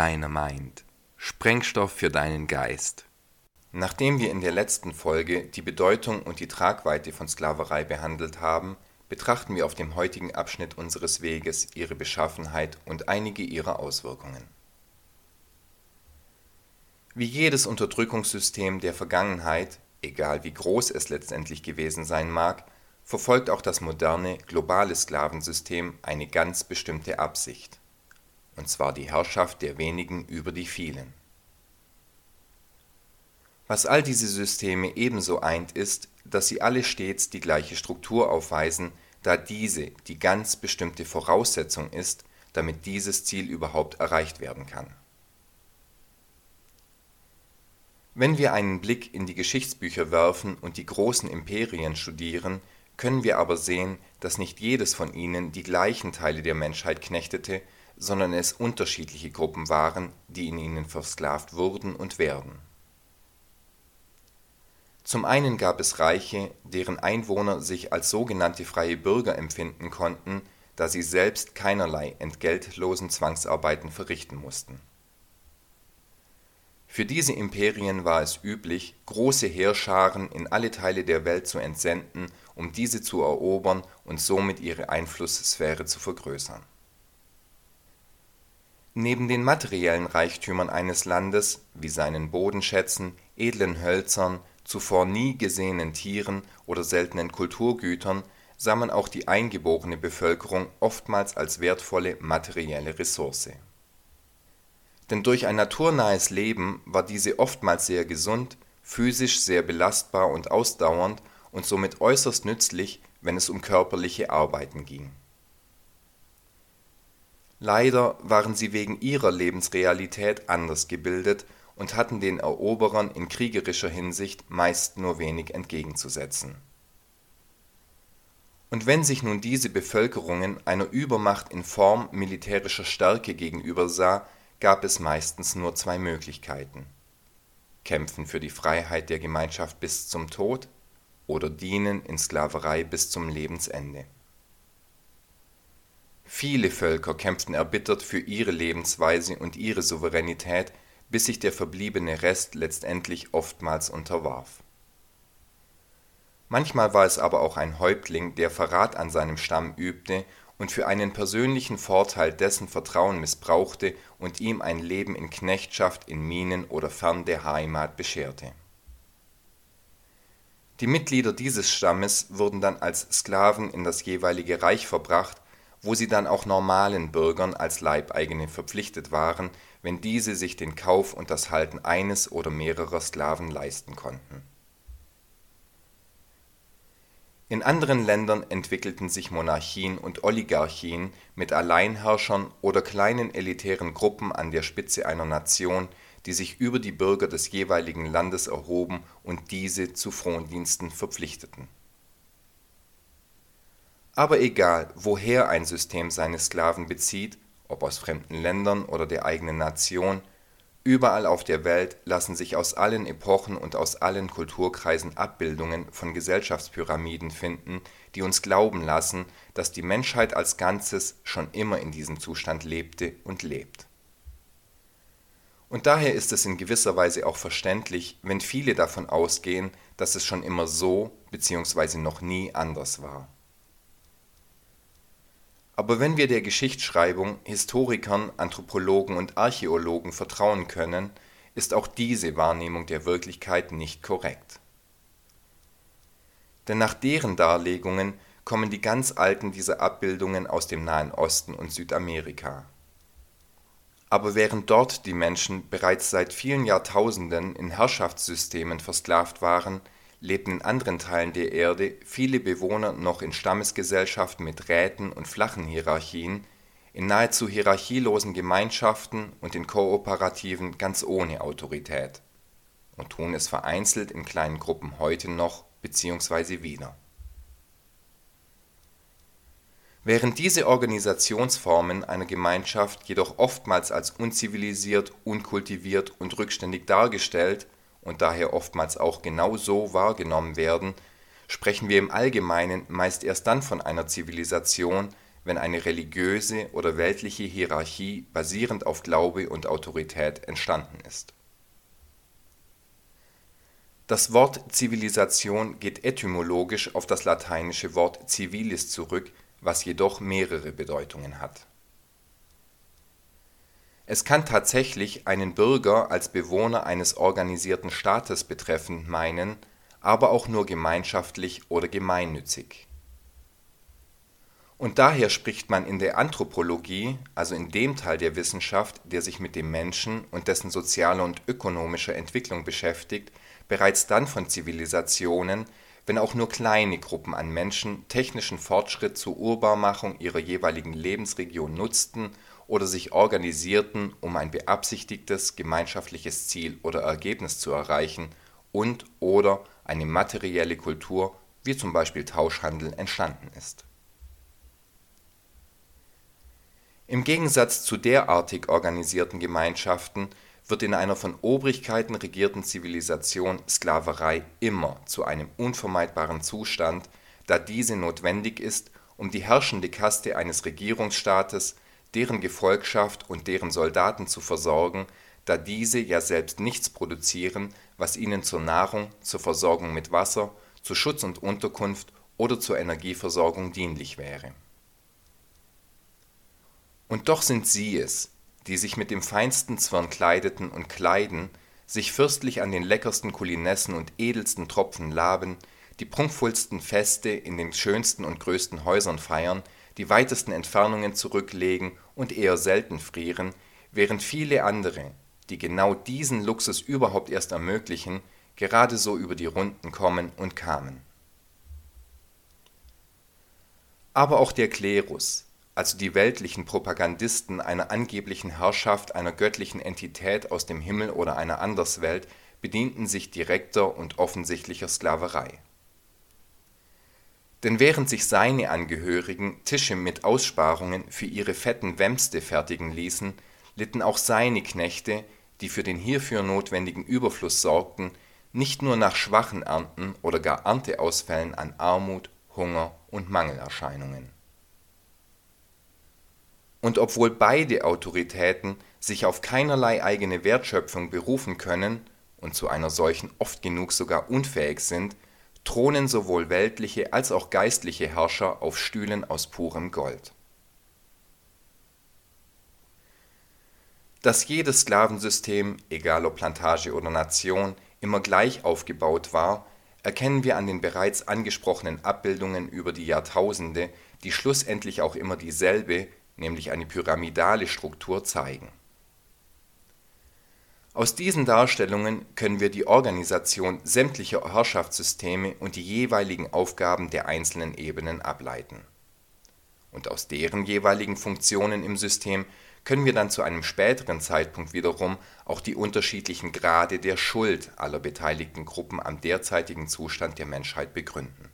Dynamite. Sprengstoff für deinen Geist. Nachdem wir in der letzten Folge die Bedeutung und die Tragweite von Sklaverei behandelt haben, betrachten wir auf dem heutigen Abschnitt unseres Weges ihre Beschaffenheit und einige ihrer Auswirkungen. Wie jedes Unterdrückungssystem der Vergangenheit, egal wie groß es letztendlich gewesen sein mag, verfolgt auch das moderne, globale Sklavensystem eine ganz bestimmte Absicht, und zwar die Herrschaft der wenigen über die vielen. Was all diese Systeme ebenso eint, ist, dass sie alle stets die gleiche Struktur aufweisen, da diese die ganz bestimmte Voraussetzung ist, damit dieses Ziel überhaupt erreicht werden kann. Wenn wir einen Blick in die Geschichtsbücher werfen und die großen Imperien studieren, können wir aber sehen, dass nicht jedes von ihnen die gleichen Teile der Menschheit knechtete, sondern es unterschiedliche Gruppen waren, die in ihnen versklavt wurden und werden. Zum einen gab es Reiche, deren Einwohner sich als sogenannte freie Bürger empfinden konnten, da sie selbst keinerlei entgeltlosen Zwangsarbeiten verrichten mussten für diese Imperien war es üblich, große Heerscharen in alle Teile der Welt zu entsenden, um diese zu erobern und somit ihre Einflusssphäre zu vergrößern. Neben den materiellen Reichtümern eines Landes, wie seinen Bodenschätzen, edlen Hölzern, zuvor nie gesehenen Tieren oder seltenen Kulturgütern sah man auch die eingeborene Bevölkerung oftmals als wertvolle materielle Ressource denn durch ein naturnahes Leben war diese oftmals sehr gesund, physisch sehr belastbar und ausdauernd und somit äußerst nützlich, wenn es um körperliche Arbeiten ging. Leider waren sie wegen ihrer Lebensrealität anders gebildet und hatten den Eroberern in kriegerischer Hinsicht meist nur wenig entgegenzusetzen. Und wenn sich nun diese Bevölkerungen einer Übermacht in Form militärischer Stärke gegenübersah gab es meistens nur zwei Möglichkeiten: Kämpfen für die Freiheit der Gemeinschaft bis zum Tod oder dienen in Sklaverei bis zum Lebensende. Viele Völker kämpften erbittert für ihre Lebensweise und ihre Souveränität, bis sich der verbliebene Rest letztendlich oftmals unterwarf. Manchmal war es aber auch ein Häuptling, der Verrat an seinem Stamm übte und für einen persönlichen Vorteil dessen Vertrauen missbrauchte und ihm ein Leben in Knechtschaft in Minen oder fern der Heimat bescherte. Die Mitglieder dieses Stammes wurden dann als Sklaven in das jeweilige Reich verbracht, wo sie dann auch normalen Bürgern als Leibeigene verpflichtet waren, wenn diese sich den Kauf und das Halten eines oder mehrerer Sklaven leisten konnten in anderen Ländern entwickelten sich Monarchien und Oligarchien mit Alleinherrschern oder kleinen elitären Gruppen an der Spitze einer Nation, die sich über die Bürger des jeweiligen Landes erhoben und diese zu Frondiensten verpflichteten. Aber egal, woher ein System seine Sklaven bezieht, ob aus fremden Ländern oder der eigenen Nation Überall auf der Welt lassen sich aus allen Epochen und aus allen Kulturkreisen Abbildungen von Gesellschaftspyramiden finden, die uns glauben lassen, dass die Menschheit als Ganzes schon immer in diesem Zustand lebte und lebt. Und daher ist es in gewisser Weise auch verständlich, wenn viele davon ausgehen, dass es schon immer so bzw. noch nie anders war aber wenn wir der Geschichtsschreibung, Historikern, Anthropologen und Archäologen vertrauen können, ist auch diese Wahrnehmung der Wirklichkeit nicht korrekt. Denn nach deren Darlegungen kommen die ganz alten dieser Abbildungen aus dem Nahen Osten und Südamerika. Aber während dort die Menschen bereits seit vielen Jahrtausenden in Herrschaftssystemen versklavt waren lebten in anderen Teilen der Erde viele Bewohner noch in Stammesgesellschaften mit Räten und flachen Hierarchien, in nahezu hierarchielosen Gemeinschaften und in Kooperativen ganz ohne Autorität und tun es vereinzelt in kleinen Gruppen heute noch bzw. wieder. Während diese Organisationsformen einer Gemeinschaft jedoch oftmals als unzivilisiert, unkultiviert und rückständig dargestellt und daher oftmals auch genau so wahrgenommen werden, sprechen wir im Allgemeinen meist erst dann von einer Zivilisation, wenn eine religiöse oder weltliche Hierarchie basierend auf Glaube und Autorität entstanden ist. Das Wort Zivilisation geht etymologisch auf das lateinische Wort civilis zurück, was jedoch mehrere Bedeutungen hat. Es kann tatsächlich einen Bürger als Bewohner eines organisierten Staates betreffen meinen, aber auch nur gemeinschaftlich oder gemeinnützig. Und daher spricht man in der Anthropologie, also in dem Teil der Wissenschaft, der sich mit dem Menschen und dessen sozialer und ökonomischer Entwicklung beschäftigt, bereits dann von Zivilisationen, wenn auch nur kleine Gruppen an Menschen technischen Fortschritt zur Urbarmachung ihrer jeweiligen Lebensregion nutzten oder sich organisierten, um ein beabsichtigtes gemeinschaftliches Ziel oder Ergebnis zu erreichen und/oder eine materielle Kultur wie zum Beispiel Tauschhandel entstanden ist. Im Gegensatz zu derartig organisierten Gemeinschaften wird in einer von Obrigkeiten regierten Zivilisation Sklaverei immer zu einem unvermeidbaren Zustand, da diese notwendig ist, um die herrschende Kaste eines Regierungsstaates, deren Gefolgschaft und deren Soldaten zu versorgen, da diese ja selbst nichts produzieren, was ihnen zur Nahrung, zur Versorgung mit Wasser, zu Schutz und Unterkunft oder zur Energieversorgung dienlich wäre. Und doch sind sie es, die sich mit dem feinsten Zwirn kleideten und kleiden, sich fürstlich an den leckersten Kulinessen und edelsten Tropfen laben, die prunkvollsten Feste in den schönsten und größten Häusern feiern, die weitesten Entfernungen zurücklegen und eher selten frieren, während viele andere, die genau diesen Luxus überhaupt erst ermöglichen, gerade so über die Runden kommen und kamen. Aber auch der Klerus, also die weltlichen Propagandisten einer angeblichen Herrschaft einer göttlichen Entität aus dem Himmel oder einer Anderswelt bedienten sich direkter und offensichtlicher Sklaverei. Denn während sich seine Angehörigen Tische mit Aussparungen für ihre fetten Wämste fertigen ließen, litten auch seine Knechte, die für den hierfür notwendigen Überfluss sorgten, nicht nur nach schwachen Ernten oder gar Ernteausfällen an Armut, Hunger und Mangelerscheinungen. Und obwohl beide Autoritäten sich auf keinerlei eigene Wertschöpfung berufen können und zu einer solchen oft genug sogar unfähig sind, thronen sowohl weltliche als auch geistliche Herrscher auf Stühlen aus purem Gold. Dass jedes Sklavensystem, egal ob Plantage oder Nation, immer gleich aufgebaut war, erkennen wir an den bereits angesprochenen Abbildungen über die Jahrtausende, die schlussendlich auch immer dieselbe nämlich eine pyramidale Struktur zeigen. Aus diesen Darstellungen können wir die Organisation sämtlicher Herrschaftssysteme und die jeweiligen Aufgaben der einzelnen Ebenen ableiten. Und aus deren jeweiligen Funktionen im System können wir dann zu einem späteren Zeitpunkt wiederum auch die unterschiedlichen Grade der Schuld aller beteiligten Gruppen am derzeitigen Zustand der Menschheit begründen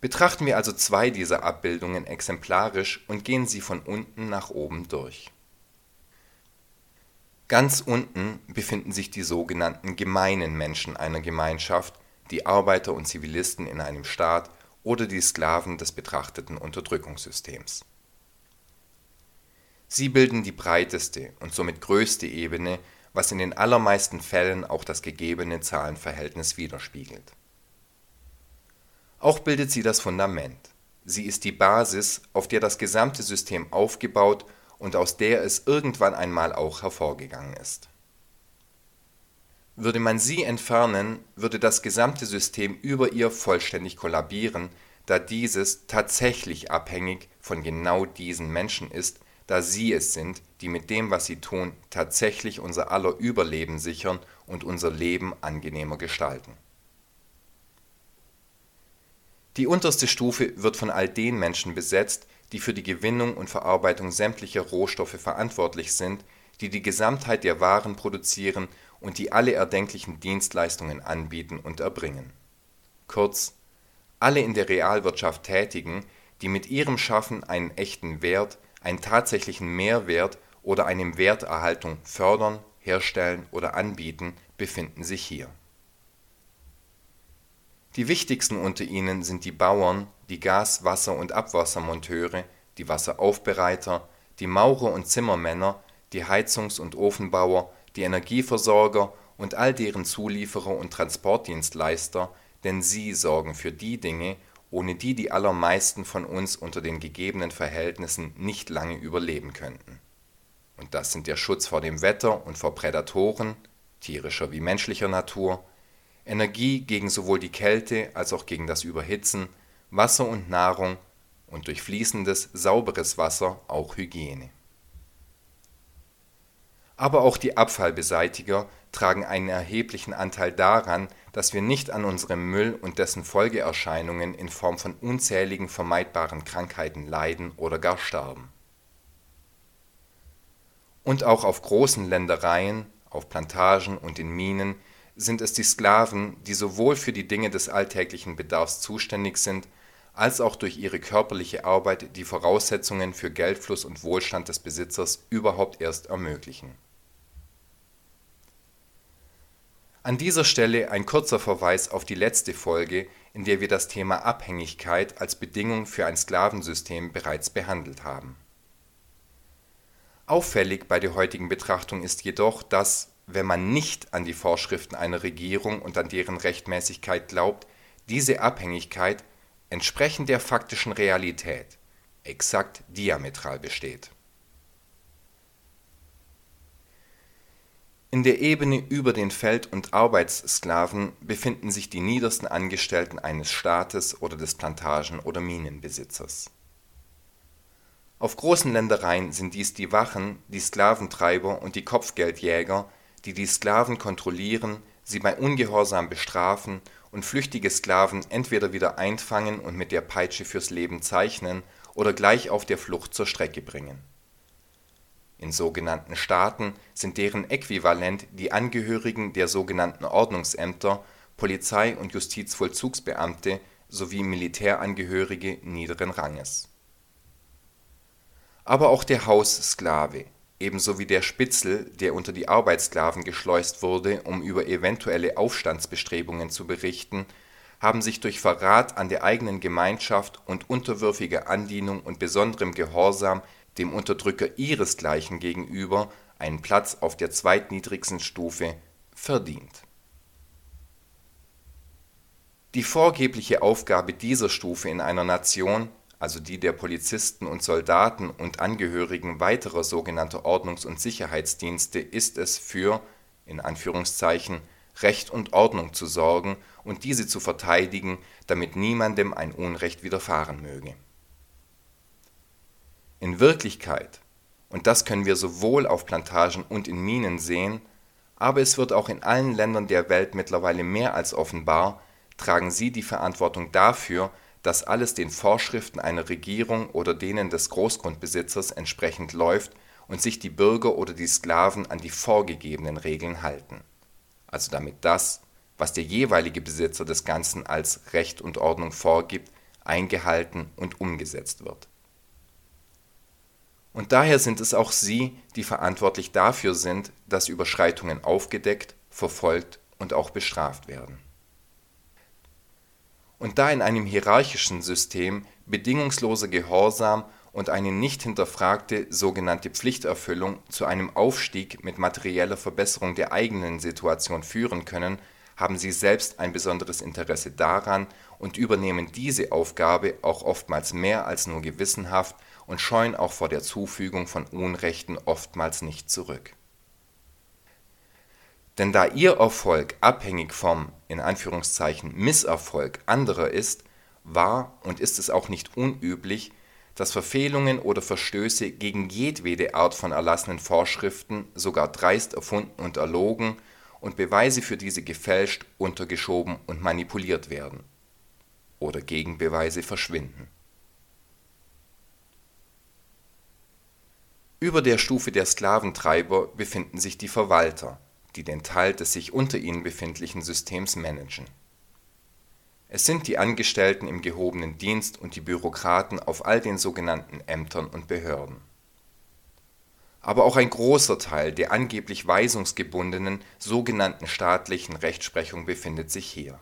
Betrachten wir also zwei dieser Abbildungen exemplarisch und gehen sie von unten nach oben durch. Ganz unten befinden sich die sogenannten gemeinen Menschen einer Gemeinschaft, die Arbeiter und Zivilisten in einem Staat oder die Sklaven des betrachteten Unterdrückungssystems. Sie bilden die breiteste und somit größte Ebene, was in den allermeisten Fällen auch das gegebene Zahlenverhältnis widerspiegelt auch bildet sie das Fundament. Sie ist die Basis, auf der das gesamte System aufgebaut und aus der es irgendwann einmal auch hervorgegangen ist. Würde man sie entfernen, würde das gesamte System über ihr vollständig kollabieren, da dieses tatsächlich abhängig von genau diesen Menschen ist, da sie es sind, die mit dem, was sie tun, tatsächlich unser aller Überleben sichern und unser Leben angenehmer gestalten die unterste Stufe wird von all den Menschen besetzt, die für die Gewinnung und Verarbeitung sämtlicher Rohstoffe verantwortlich sind, die die Gesamtheit der Waren produzieren und die alle erdenklichen Dienstleistungen anbieten und erbringen. Kurz, alle in der Realwirtschaft Tätigen, die mit ihrem Schaffen einen echten Wert, einen tatsächlichen Mehrwert oder eine Werterhaltung fördern, herstellen oder anbieten, befinden sich hier Die wichtigsten unter ihnen sind die Bauern, die Gas -, Wasser - und Abwassermonteure, die Wasseraufbereiter, die Maurer und Zimmermänner, die Heizungs - und Ofenbauer, die Energieversorger und all deren Zulieferer und Transportdienstleister, denn sie sorgen für die Dinge, ohne die die allermeisten von uns unter den gegebenen Verhältnissen nicht lange überleben könnten. Und das sind der Schutz vor dem Wetter und vor Prädatoren (tierischer wie menschlicher Natur), Energie gegen sowohl die Kälte als auch gegen das Überhitzen, Wasser und Nahrung und durch fließendes, sauberes Wasser auch Hygiene. Aber auch die Abfallbeseitiger tragen einen erheblichen Anteil daran, dass wir nicht an unserem Müll und dessen Folgeerscheinungen in Form von unzähligen vermeidbaren Krankheiten leiden oder gar sterben. Und auch auf großen Ländereien, auf Plantagen und in Minen sind es die Sklaven, die sowohl für die Dinge des alltäglichen Bedarfs zuständig sind, als auch durch ihre körperliche Arbeit die Voraussetzungen für Geldfluss und Wohlstand des Besitzers überhaupt erst ermöglichen An dieser Stelle ein kurzer Verweis auf die letzte Folge, in der wir das Thema Abhängigkeit als Bedingung für ein Sklavensystem bereits behandelt haben. Auffällig bei der heutigen Betrachtung ist jedoch, dass, wenn man nicht an die Vorschriften einer Regierung und an deren Rechtmäßigkeit glaubt, diese Abhängigkeit entsprechend der faktischen Realität exakt diametral besteht In der Ebene über den Feld und Arbeitssklaven befinden sich die niedersten Angestellten eines Staates oder des Plantagen oder Minenbesitzers. Auf großen Ländereien sind dies die Wachen, die Sklaventreiber und die Kopfgeldjäger, die die Sklaven kontrollieren, sie bei Ungehorsam bestrafen und flüchtige Sklaven entweder wieder einfangen und mit der Peitsche fürs Leben zeichnen oder gleich auf der Flucht zur Strecke bringen in sogenannten Staaten sind deren Äquivalent die Angehörigen der sogenannten Ordnungsämter, Polizei und Justizvollzugsbeamte sowie Militärangehörige niederen Ranges. Aber auch der Haussklave, ebenso wie der Spitzel, der unter die Arbeitssklaven geschleust wurde, um über eventuelle Aufstandsbestrebungen zu berichten, haben sich durch Verrat an der eigenen Gemeinschaft und unterwürfiger Andienung und besonderem Gehorsam dem Unterdrücker ihresgleichen gegenüber einen Platz auf der zweitniedrigsten Stufe verdient. Die vorgebliche Aufgabe dieser Stufe in einer Nation, also die der Polizisten und Soldaten und Angehörigen weiterer sogenannter Ordnungs und Sicherheitsdienste, ist es für in Anführungszeichen Recht und Ordnung zu sorgen und diese zu verteidigen, damit niemandem ein Unrecht widerfahren möge. In Wirklichkeit, und das können wir sowohl auf Plantagen und in Minen sehen, aber es wird auch in allen Ländern der Welt mittlerweile mehr als offenbar, tragen sie die Verantwortung dafür, dass alles den Vorschriften einer Regierung oder denen des Großgrundbesitzers entsprechend läuft und sich die Bürger oder die Sklaven an die vorgegebenen Regeln halten, also damit das, was der jeweilige Besitzer des Ganzen als Recht und Ordnung vorgibt, eingehalten und umgesetzt wird und daher sind es auch sie, die verantwortlich dafür sind, dass Überschreitungen aufgedeckt, verfolgt und auch bestraft werden. Und da in einem hierarchischen System bedingungsloser Gehorsam und eine nicht hinterfragte sogenannte Pflichterfüllung zu einem Aufstieg mit materieller Verbesserung der eigenen Situation führen können, haben sie selbst ein besonderes Interesse daran und übernehmen diese Aufgabe auch oftmals mehr als nur gewissenhaft und scheuen auch vor der Zufügung von Unrechten oftmals nicht zurück. Denn da ihr Erfolg abhängig vom in Anführungszeichen Misserfolg anderer ist, war und ist es auch nicht unüblich, dass Verfehlungen oder Verstöße gegen jedwede Art von erlassenen Vorschriften sogar dreist erfunden und erlogen und Beweise für diese gefälscht, untergeschoben und manipuliert werden oder Gegenbeweise verschwinden. Über der Stufe der Sklaventreiber befinden sich die Verwalter, die den Teil des sich unter ihnen befindlichen Systems managen. Es sind die Angestellten im gehobenen Dienst und die Bürokraten auf all den sogenannten Ämtern und Behörden. Aber auch ein großer Teil der angeblich weisungsgebundenen sogenannten staatlichen Rechtsprechung befindet sich hier.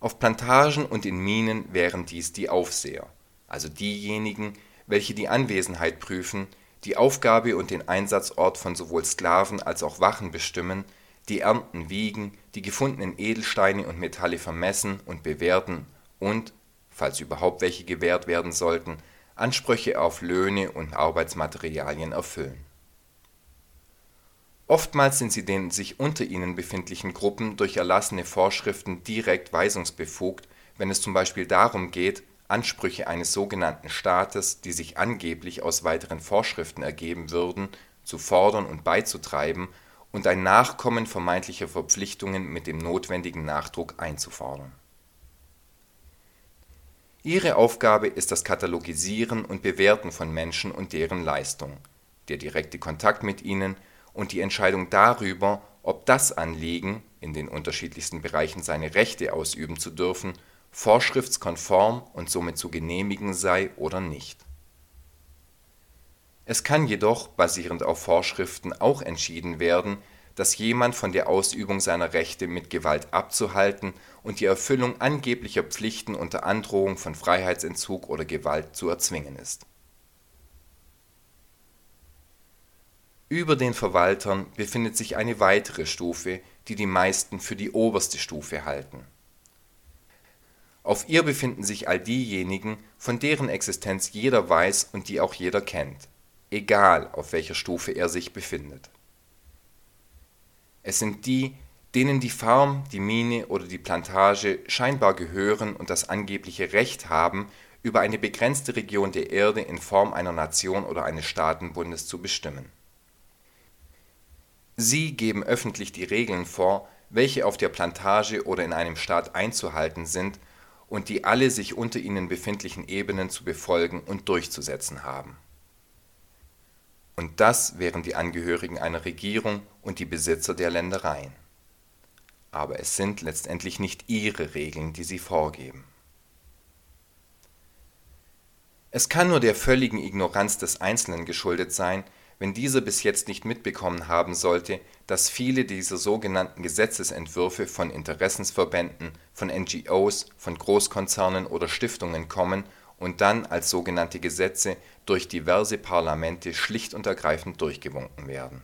Auf Plantagen und in Minen wären dies die Aufseher, also diejenigen, welche die Anwesenheit prüfen, die Aufgabe und den Einsatzort von sowohl Sklaven als auch Wachen bestimmen, die Ernten wiegen, die gefundenen Edelsteine und Metalle vermessen und bewerten und, falls überhaupt welche gewährt werden sollten, Ansprüche auf Löhne und Arbeitsmaterialien erfüllen. Oftmals sind sie den sich unter ihnen befindlichen Gruppen durch erlassene Vorschriften direkt weisungsbefugt, wenn es zum Beispiel darum geht, Ansprüche eines sogenannten Staates, die sich angeblich aus weiteren Vorschriften ergeben würden, zu fordern und beizutreiben und ein Nachkommen vermeintlicher Verpflichtungen mit dem notwendigen Nachdruck einzufordern. Ihre Aufgabe ist das Katalogisieren und Bewerten von Menschen und deren Leistung, der direkte Kontakt mit ihnen und die Entscheidung darüber, ob das Anliegen, in den unterschiedlichsten Bereichen seine Rechte ausüben zu dürfen, vorschriftskonform und somit zu genehmigen sei oder nicht. Es kann jedoch, basierend auf Vorschriften, auch entschieden werden, dass jemand von der Ausübung seiner Rechte mit Gewalt abzuhalten und die Erfüllung angeblicher Pflichten unter Androhung von Freiheitsentzug oder Gewalt zu erzwingen ist. Über den Verwaltern befindet sich eine weitere Stufe, die die meisten für die oberste Stufe halten auf ihr befinden sich all diejenigen, von deren Existenz jeder weiß und die auch jeder kennt, egal auf welcher Stufe er sich befindet. Es sind die, denen die Farm, die Mine oder die Plantage scheinbar gehören und das angebliche Recht haben, über eine begrenzte Region der Erde in Form einer Nation oder eines Staatenbundes zu bestimmen. Sie geben öffentlich die Regeln vor, welche auf der Plantage oder in einem Staat einzuhalten sind und die alle sich unter ihnen befindlichen Ebenen zu befolgen und durchzusetzen haben. Und das wären die Angehörigen einer Regierung und die Besitzer der Ländereien. Aber es sind letztendlich nicht ihre Regeln, die sie vorgeben. Es kann nur der völligen Ignoranz des Einzelnen geschuldet sein, wenn dieser bis jetzt nicht mitbekommen haben sollte, dass viele dieser sogenannten Gesetzesentwürfe von Interessensverbänden, von NGOs, von Großkonzernen oder Stiftungen kommen und dann als sogenannte Gesetze durch diverse Parlamente schlicht und ergreifend durchgewunken werden.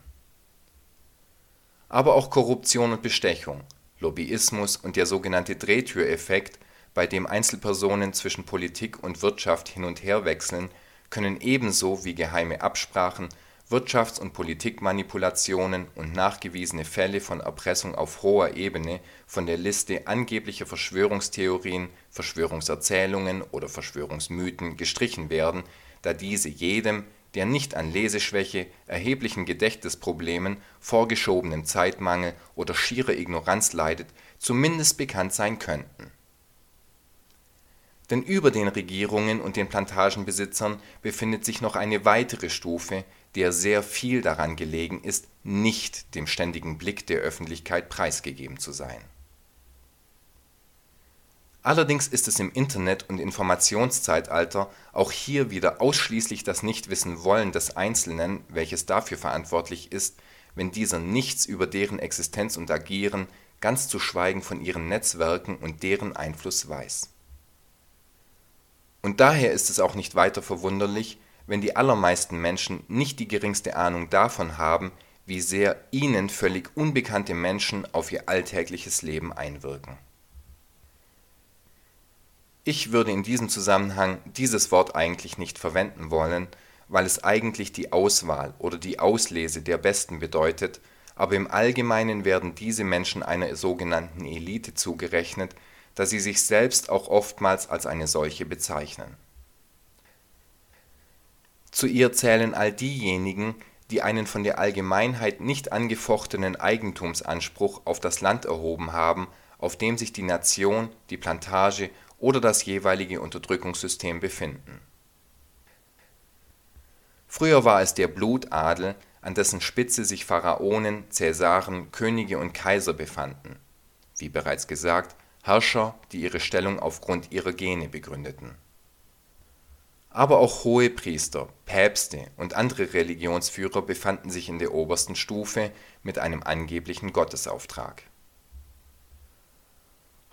Aber auch Korruption und Bestechung, Lobbyismus und der sogenannte Drehtüreffekt, bei dem Einzelpersonen zwischen Politik und Wirtschaft hin und her wechseln, können ebenso wie geheime Absprachen Wirtschafts und Politikmanipulationen und nachgewiesene Fälle von Erpressung auf hoher Ebene von der Liste angeblicher Verschwörungstheorien, Verschwörungserzählungen oder Verschwörungsmythen gestrichen werden, da diese jedem, der nicht an Leseschwäche, erheblichen Gedächtnisproblemen, vorgeschobenem Zeitmangel oder schierer Ignoranz leidet, zumindest bekannt sein könnten. Denn über den Regierungen und den Plantagenbesitzern befindet sich noch eine weitere Stufe der sehr viel daran gelegen ist, nicht dem ständigen Blick der Öffentlichkeit preisgegeben zu sein. Allerdings ist es im Internet und Informationszeitalter auch hier wieder ausschließlich das Nichtwissen-Wollen des Einzelnen, welches dafür verantwortlich ist, wenn dieser nichts über deren Existenz und Agieren, ganz zu schweigen von ihren Netzwerken und deren Einfluss weiß. Und daher ist es auch nicht weiter verwunderlich wenn die allermeisten Menschen nicht die geringste Ahnung davon haben, wie sehr ihnen völlig unbekannte Menschen auf ihr alltägliches Leben einwirken. Ich würde in diesem Zusammenhang dieses Wort eigentlich nicht verwenden wollen, weil es eigentlich die Auswahl oder die Auslese der Besten bedeutet, aber im Allgemeinen werden diese Menschen einer sogenannten Elite zugerechnet, da sie sich selbst auch oftmals als eine solche bezeichnen zu ihr zählen all diejenigen, die einen von der Allgemeinheit nicht angefochtenen Eigentumsanspruch auf das Land erhoben haben, auf dem sich die Nation, die Plantage oder das jeweilige Unterdrückungssystem befinden. Früher war es der Blutadel, an dessen Spitze sich Pharaonen, Cäsaren, Könige und Kaiser befanden, wie bereits gesagt, Herrscher, die ihre Stellung aufgrund ihrer Gene begründeten aber auch Hohepriester, Päpste und andere Religionsführer befanden sich in der obersten Stufe mit einem angeblichen Gottesauftrag.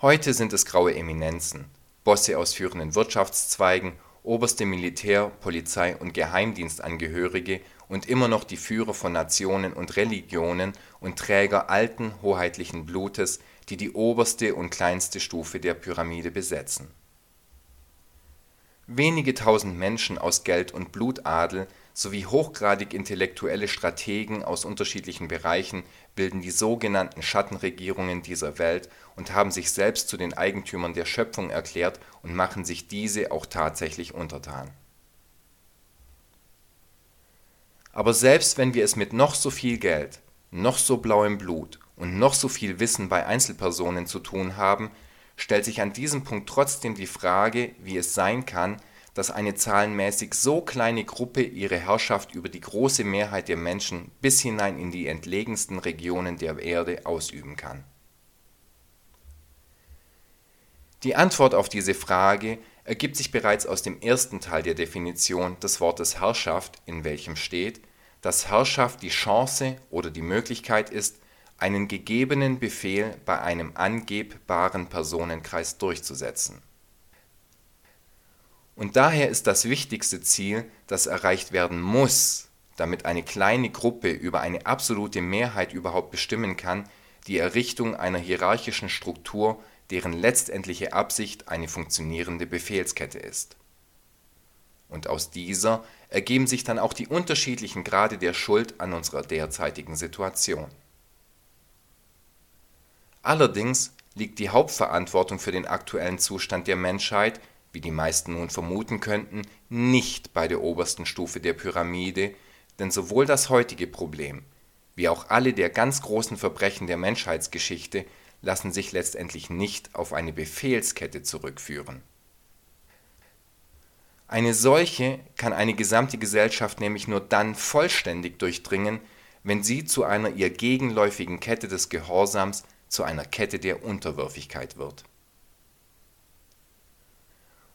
Heute sind es graue Eminenzen, Bosse aus führenden Wirtschaftszweigen, oberste Militär -, Polizei - und Geheimdienstangehörige und immer noch die Führer von Nationen und Religionen und Träger alten, hoheitlichen Blutes, die die oberste und kleinste Stufe der Pyramide besetzen. Wenige tausend Menschen aus Geld und Blutadel sowie hochgradig intellektuelle Strategen aus unterschiedlichen Bereichen bilden die sogenannten Schattenregierungen dieser Welt und haben sich selbst zu den Eigentümern der Schöpfung erklärt und machen sich diese auch tatsächlich untertan. Aber selbst wenn wir es mit noch so viel Geld, noch so blauem Blut und noch so viel Wissen bei Einzelpersonen zu tun haben, stellt sich an diesem Punkt trotzdem die Frage, wie es sein kann dass eine zahlenmäßig so kleine Gruppe ihre Herrschaft über die große Mehrheit der Menschen bis hinein in die entlegensten Regionen der Erde ausüben kann. Die Antwort auf diese Frage ergibt sich bereits aus dem ersten Teil der Definition des Wortes Herrschaft, in welchem steht, dass Herrschaft die Chance oder die Möglichkeit ist, einen gegebenen Befehl bei einem angebbaren Personenkreis durchzusetzen und daher ist das wichtigste Ziel, das erreicht werden muss, damit eine kleine Gruppe über eine absolute Mehrheit überhaupt bestimmen kann, die Errichtung einer hierarchischen Struktur, deren letztendliche Absicht eine funktionierende Befehlskette ist. Und aus dieser ergeben sich dann auch die unterschiedlichen Grade der Schuld an unserer derzeitigen Situation. Allerdings liegt die Hauptverantwortung für den aktuellen Zustand der Menschheit wie die meisten nun vermuten könnten, nicht bei der obersten Stufe der Pyramide, denn sowohl das heutige Problem wie auch alle der ganz großen Verbrechen der Menschheitsgeschichte lassen sich letztendlich nicht auf eine Befehlskette zurückführen. Eine solche kann eine gesamte Gesellschaft nämlich nur dann vollständig durchdringen, wenn sie zu einer ihr gegenläufigen Kette des Gehorsams, zu einer Kette der Unterwürfigkeit wird.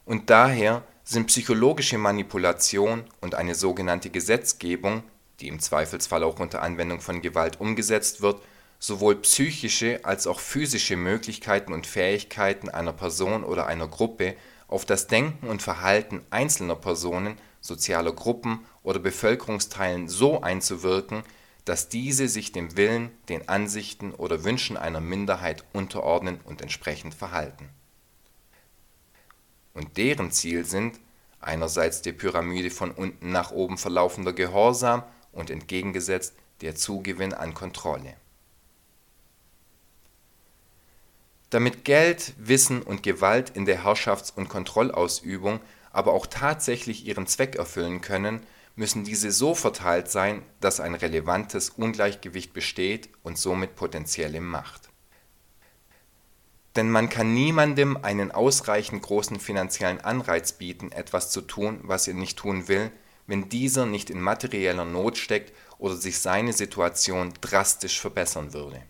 Und daher sind psychologische Manipulation und eine sogenannte Gesetzgebung, die im Zweifelsfall auch unter Anwendung von Gewalt umgesetzt wird, sowohl psychische als auch physische Möglichkeiten und Fähigkeiten einer Person oder einer Gruppe auf das Denken und Verhalten einzelner Personen, sozialer Gruppen oder Bevölkerungsteilen so einzuwirken, dass diese sich dem Willen, den Ansichten oder Wünschen einer Minderheit unterordnen und entsprechend verhalten und deren Ziel sind einerseits die Pyramide von unten nach oben verlaufender Gehorsam und entgegengesetzt der Zugewinn an Kontrolle. Damit Geld, Wissen und Gewalt in der Herrschafts und Kontrollausübung aber auch tatsächlich ihren Zweck erfüllen können, müssen diese so verteilt sein, dass ein relevantes Ungleichgewicht besteht und somit potenzielle Macht denn man kann niemandem einen ausreichend großen finanziellen Anreiz bieten, etwas zu tun, was er nicht tun will, wenn dieser nicht in materieller Not steckt oder sich seine Situation drastisch verbessern würde.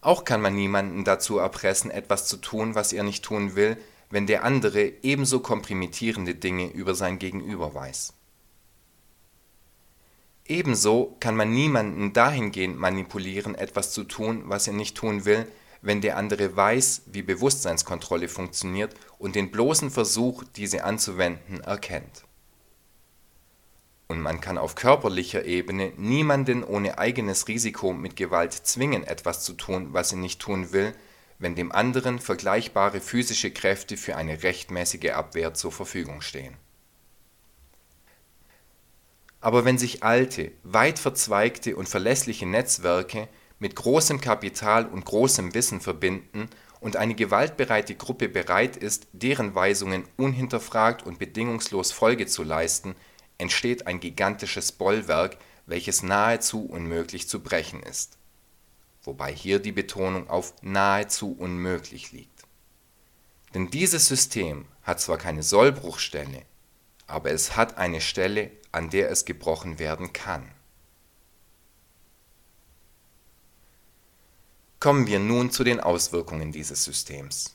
Auch kann man niemanden dazu erpressen, etwas zu tun, was er nicht tun will, wenn der andere ebenso kompromittierende Dinge über sein Gegenüber weiß. Ebenso kann man niemanden dahingehend manipulieren, etwas zu tun, was er nicht tun will, wenn der andere weiß, wie Bewusstseinskontrolle funktioniert und den bloßen Versuch, diese anzuwenden, erkennt. Und man kann auf körperlicher Ebene niemanden ohne eigenes Risiko mit Gewalt zwingen, etwas zu tun, was er nicht tun will, wenn dem anderen vergleichbare physische Kräfte für eine rechtmäßige Abwehr zur Verfügung stehen. Aber wenn sich alte, weit verzweigte und verlässliche Netzwerke mit großem Kapital und großem Wissen verbinden und eine gewaltbereite Gruppe bereit ist, deren Weisungen unhinterfragt und bedingungslos Folge zu leisten, entsteht ein gigantisches Bollwerk, welches nahezu unmöglich zu brechen ist. Wobei hier die Betonung auf nahezu unmöglich liegt. Denn dieses System hat zwar keine Sollbruchstelle, aber es hat eine Stelle, an der es gebrochen werden kann. Kommen wir nun zu den Auswirkungen dieses Systems.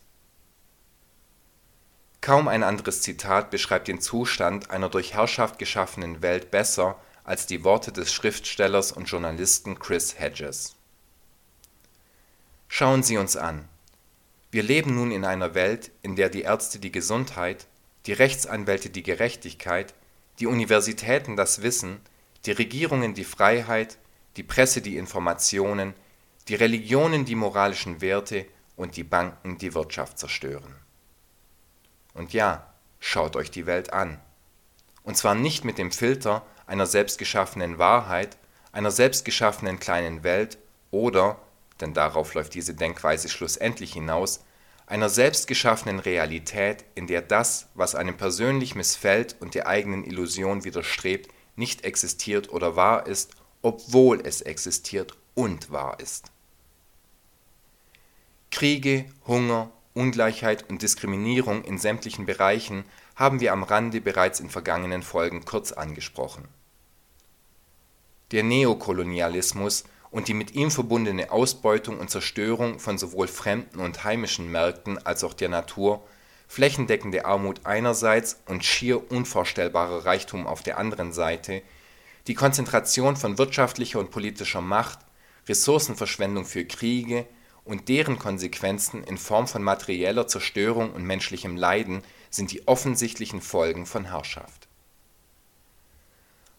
Kaum ein anderes Zitat beschreibt den Zustand einer durch Herrschaft geschaffenen Welt besser als die Worte des Schriftstellers und Journalisten Chris Hedges. Schauen Sie uns an. Wir leben nun in einer Welt, in der die Ärzte die Gesundheit, die Rechtsanwälte die Gerechtigkeit, die Universitäten das Wissen, die Regierungen die Freiheit, die Presse die Informationen, die Religionen die moralischen Werte und die Banken die Wirtschaft zerstören. Und ja, schaut euch die Welt an. Und zwar nicht mit dem Filter einer selbstgeschaffenen Wahrheit, einer selbstgeschaffenen kleinen Welt oder, denn darauf läuft diese Denkweise schlussendlich hinaus, einer selbstgeschaffenen Realität, in der das, was einem persönlich missfällt und der eigenen Illusion widerstrebt, nicht existiert oder wahr ist, obwohl es existiert und wahr ist. Kriege, Hunger, Ungleichheit und Diskriminierung in sämtlichen Bereichen haben wir am Rande bereits in vergangenen Folgen kurz angesprochen. Der Neokolonialismus und die mit ihm verbundene Ausbeutung und Zerstörung von sowohl fremden und heimischen Märkten als auch der Natur, flächendeckende Armut einerseits und schier unvorstellbarer Reichtum auf der anderen Seite, die Konzentration von wirtschaftlicher und politischer Macht, Ressourcenverschwendung für Kriege und deren Konsequenzen in Form von materieller Zerstörung und menschlichem Leiden sind die offensichtlichen Folgen von Herrschaft.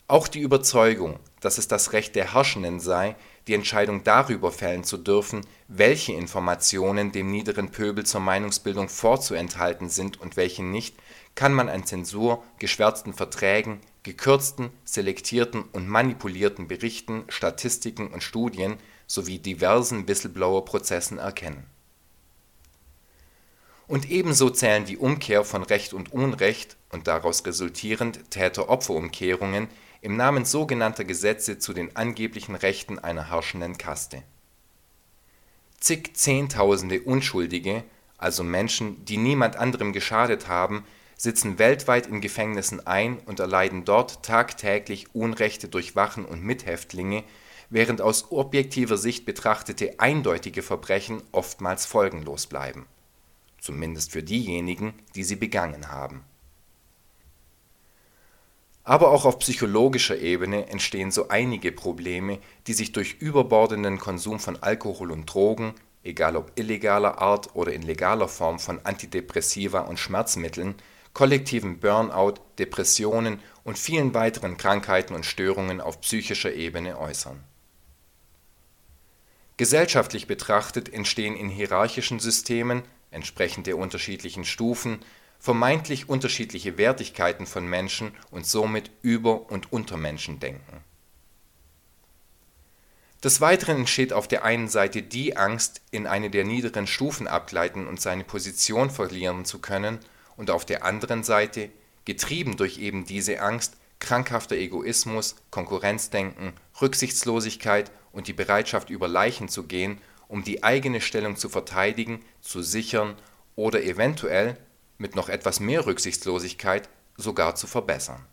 Auch die Überzeugung, dass es das Recht der Herrschenden sei, die Entscheidung darüber fällen zu dürfen, welche Informationen dem niederen Pöbel zur Meinungsbildung vorzuenthalten sind und welche nicht, kann man an Zensur, geschwärzten Verträgen, gekürzten, selektierten und manipulierten Berichten, Statistiken und Studien sowie diversen Whistleblower-Prozessen erkennen. Und ebenso zählen die Umkehr von Recht und Unrecht und daraus resultierend Täter-Opfer-Umkehrungen im Namen sogenannter Gesetze zu den angeblichen Rechten einer herrschenden Kaste. Zig Zehntausende Unschuldige, also Menschen, die niemand anderem geschadet haben, sitzen weltweit in Gefängnissen ein und erleiden dort tagtäglich Unrechte durch Wachen und Mithäftlinge, während aus objektiver Sicht betrachtete eindeutige Verbrechen oftmals folgenlos bleiben. Zumindest für diejenigen, die sie begangen haben aber auch auf psychologischer Ebene entstehen so einige Probleme, die sich durch überbordenden Konsum von Alkohol und Drogen, egal ob illegaler Art oder in legaler Form von Antidepressiva und Schmerzmitteln, kollektiven Burnout, Depressionen und vielen weiteren Krankheiten und Störungen auf psychischer Ebene äußern. Gesellschaftlich betrachtet entstehen in hierarchischen Systemen, entsprechend der unterschiedlichen Stufen vermeintlich unterschiedliche Wertigkeiten von Menschen und somit Über und Untermenschendenken. Des Weiteren entsteht auf der einen Seite die Angst, in eine der niederen Stufen abgleiten und seine Position verlieren zu können, und auf der anderen Seite, getrieben durch eben diese Angst, krankhafter Egoismus, Konkurrenzdenken, Rücksichtslosigkeit und die Bereitschaft über Leichen zu gehen, um die eigene Stellung zu verteidigen, zu sichern oder eventuell mit noch etwas mehr Rücksichtslosigkeit sogar zu verbessern.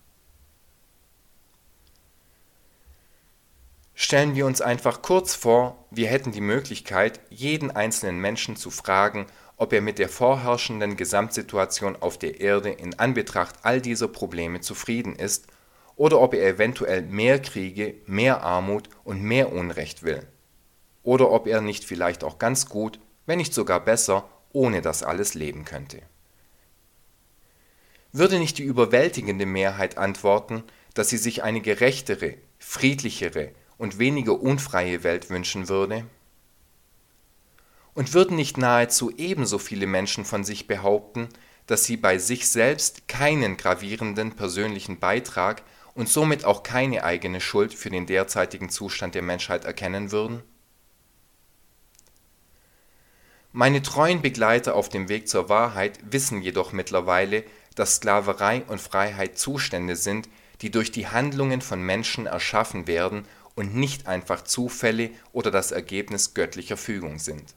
Stellen wir uns einfach kurz vor, wir hätten die Möglichkeit, jeden einzelnen Menschen zu fragen, ob er mit der vorherrschenden Gesamtsituation auf der Erde in Anbetracht all dieser Probleme zufrieden ist oder ob er eventuell mehr Kriege, mehr Armut und mehr Unrecht will. Oder ob er nicht vielleicht auch ganz gut, wenn nicht sogar besser, ohne das alles leben könnte. Würde nicht die überwältigende Mehrheit antworten, dass sie sich eine gerechtere, friedlichere und weniger unfreie Welt wünschen würde? Und würden nicht nahezu ebenso viele Menschen von sich behaupten, dass sie bei sich selbst keinen gravierenden persönlichen Beitrag und somit auch keine eigene Schuld für den derzeitigen Zustand der Menschheit erkennen würden? Meine treuen Begleiter auf dem Weg zur Wahrheit wissen jedoch mittlerweile, dass Sklaverei und Freiheit Zustände sind, die durch die Handlungen von Menschen erschaffen werden und nicht einfach Zufälle oder das Ergebnis göttlicher Fügung sind.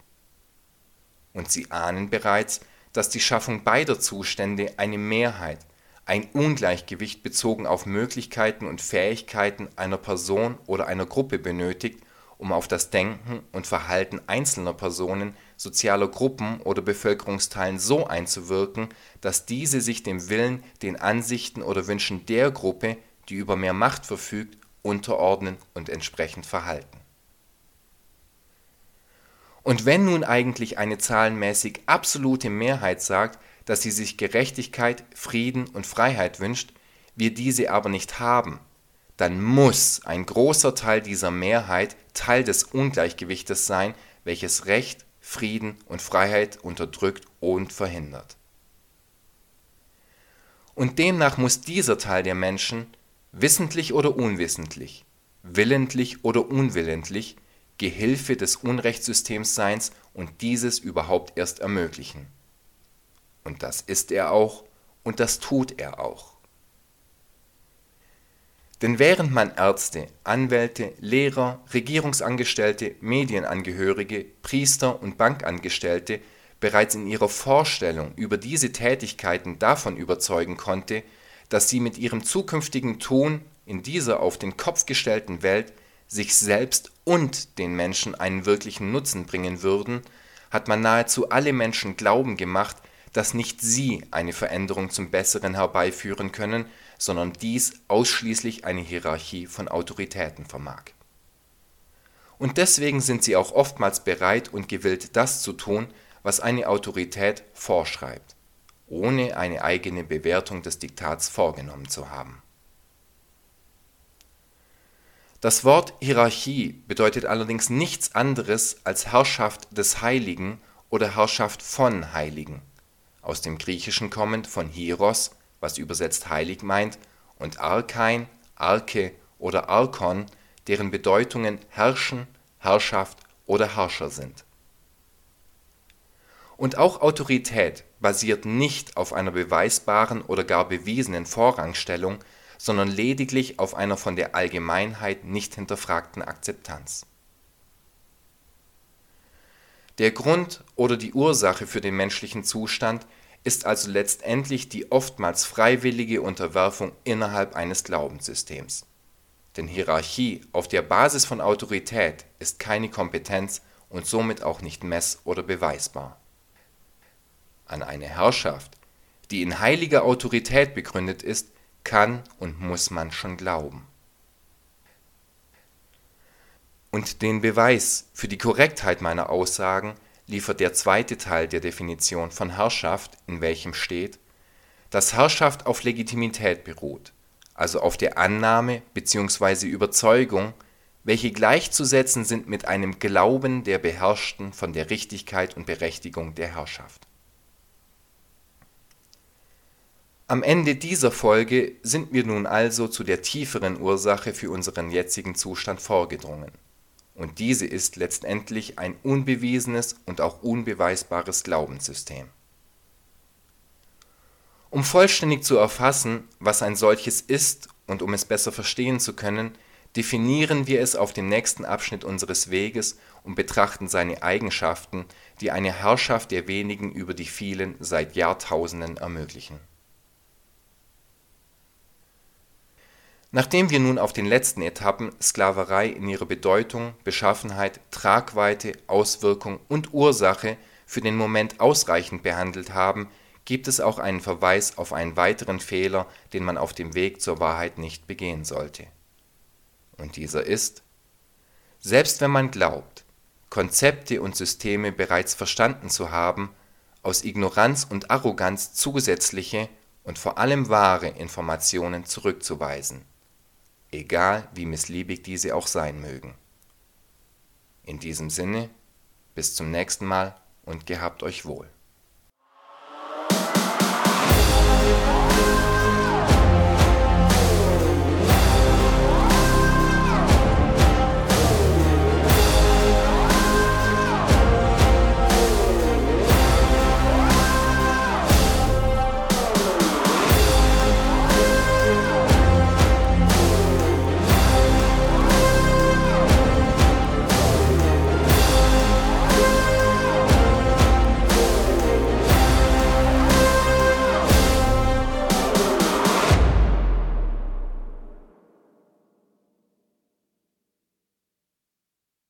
Und sie ahnen bereits, dass die Schaffung beider Zustände eine Mehrheit, ein Ungleichgewicht bezogen auf Möglichkeiten und Fähigkeiten einer Person oder einer Gruppe benötigt, um auf das Denken und Verhalten einzelner Personen sozialer Gruppen oder Bevölkerungsteilen so einzuwirken, dass diese sich dem Willen, den Ansichten oder Wünschen der Gruppe, die über mehr Macht verfügt, unterordnen und entsprechend verhalten. Und wenn nun eigentlich eine zahlenmäßig absolute Mehrheit sagt, dass sie sich Gerechtigkeit, Frieden und Freiheit wünscht, wir diese aber nicht haben, dann muss ein großer Teil dieser Mehrheit Teil des Ungleichgewichtes sein, welches Recht, Frieden und Freiheit unterdrückt und verhindert. Und demnach muss dieser Teil der Menschen, wissentlich oder unwissentlich, willentlich oder unwillentlich, Gehilfe des Unrechtssystems Seins und dieses überhaupt erst ermöglichen. Und das ist er auch und das tut er auch. Denn während man Ärzte, Anwälte, Lehrer, Regierungsangestellte, Medienangehörige, Priester und Bankangestellte bereits in ihrer Vorstellung über diese Tätigkeiten davon überzeugen konnte, dass sie mit ihrem zukünftigen Tun in dieser auf den Kopf gestellten Welt sich selbst und den Menschen einen wirklichen Nutzen bringen würden, hat man nahezu alle Menschen glauben gemacht, dass nicht sie eine Veränderung zum Besseren herbeiführen können, sondern dies ausschließlich eine Hierarchie von Autoritäten vermag. Und deswegen sind sie auch oftmals bereit und gewillt, das zu tun, was eine Autorität vorschreibt, ohne eine eigene Bewertung des Diktats vorgenommen zu haben. Das Wort Hierarchie bedeutet allerdings nichts anderes als Herrschaft des Heiligen oder Herrschaft von Heiligen, aus dem Griechischen kommend von Hieros, was übersetzt heilig meint, und Arkein, Arke oder Arkon, deren Bedeutungen herrschen, Herrschaft oder Herrscher sind. Und auch Autorität basiert nicht auf einer beweisbaren oder gar bewiesenen Vorrangstellung, sondern lediglich auf einer von der Allgemeinheit nicht hinterfragten Akzeptanz. Der Grund oder die Ursache für den menschlichen Zustand ist also letztendlich die oftmals freiwillige Unterwerfung innerhalb eines Glaubenssystems. Denn Hierarchie auf der Basis von Autorität ist keine Kompetenz und somit auch nicht mess- oder beweisbar. An eine Herrschaft, die in heiliger Autorität begründet ist, kann und muss man schon glauben. Und den Beweis für die Korrektheit meiner Aussagen liefert der zweite Teil der Definition von Herrschaft, in welchem steht, dass Herrschaft auf Legitimität beruht, also auf der Annahme bzw. Überzeugung, welche gleichzusetzen sind mit einem Glauben der Beherrschten von der Richtigkeit und Berechtigung der Herrschaft Am Ende dieser Folge sind wir nun also zu der tieferen Ursache für unseren jetzigen Zustand vorgedrungen, und diese ist letztendlich ein unbewiesenes und auch unbeweisbares Glaubenssystem. Um vollständig zu erfassen, was ein solches ist und um es besser verstehen zu können, definieren wir es auf dem nächsten Abschnitt unseres Weges und betrachten seine Eigenschaften, die eine Herrschaft der wenigen über die vielen seit Jahrtausenden ermöglichen Nachdem wir nun auf den letzten Etappen Sklaverei in ihrer Bedeutung, Beschaffenheit, Tragweite, Auswirkung und Ursache für den Moment ausreichend behandelt haben, gibt es auch einen Verweis auf einen weiteren Fehler, den man auf dem Weg zur Wahrheit nicht begehen sollte. Und dieser ist: Selbst wenn man glaubt, Konzepte und Systeme bereits verstanden zu haben, aus Ignoranz und Arroganz zusätzliche und vor allem wahre Informationen zurückzuweisen egal wie missliebig diese auch sein mögen. In diesem Sinne, bis zum nächsten Mal und gehabt euch wohl.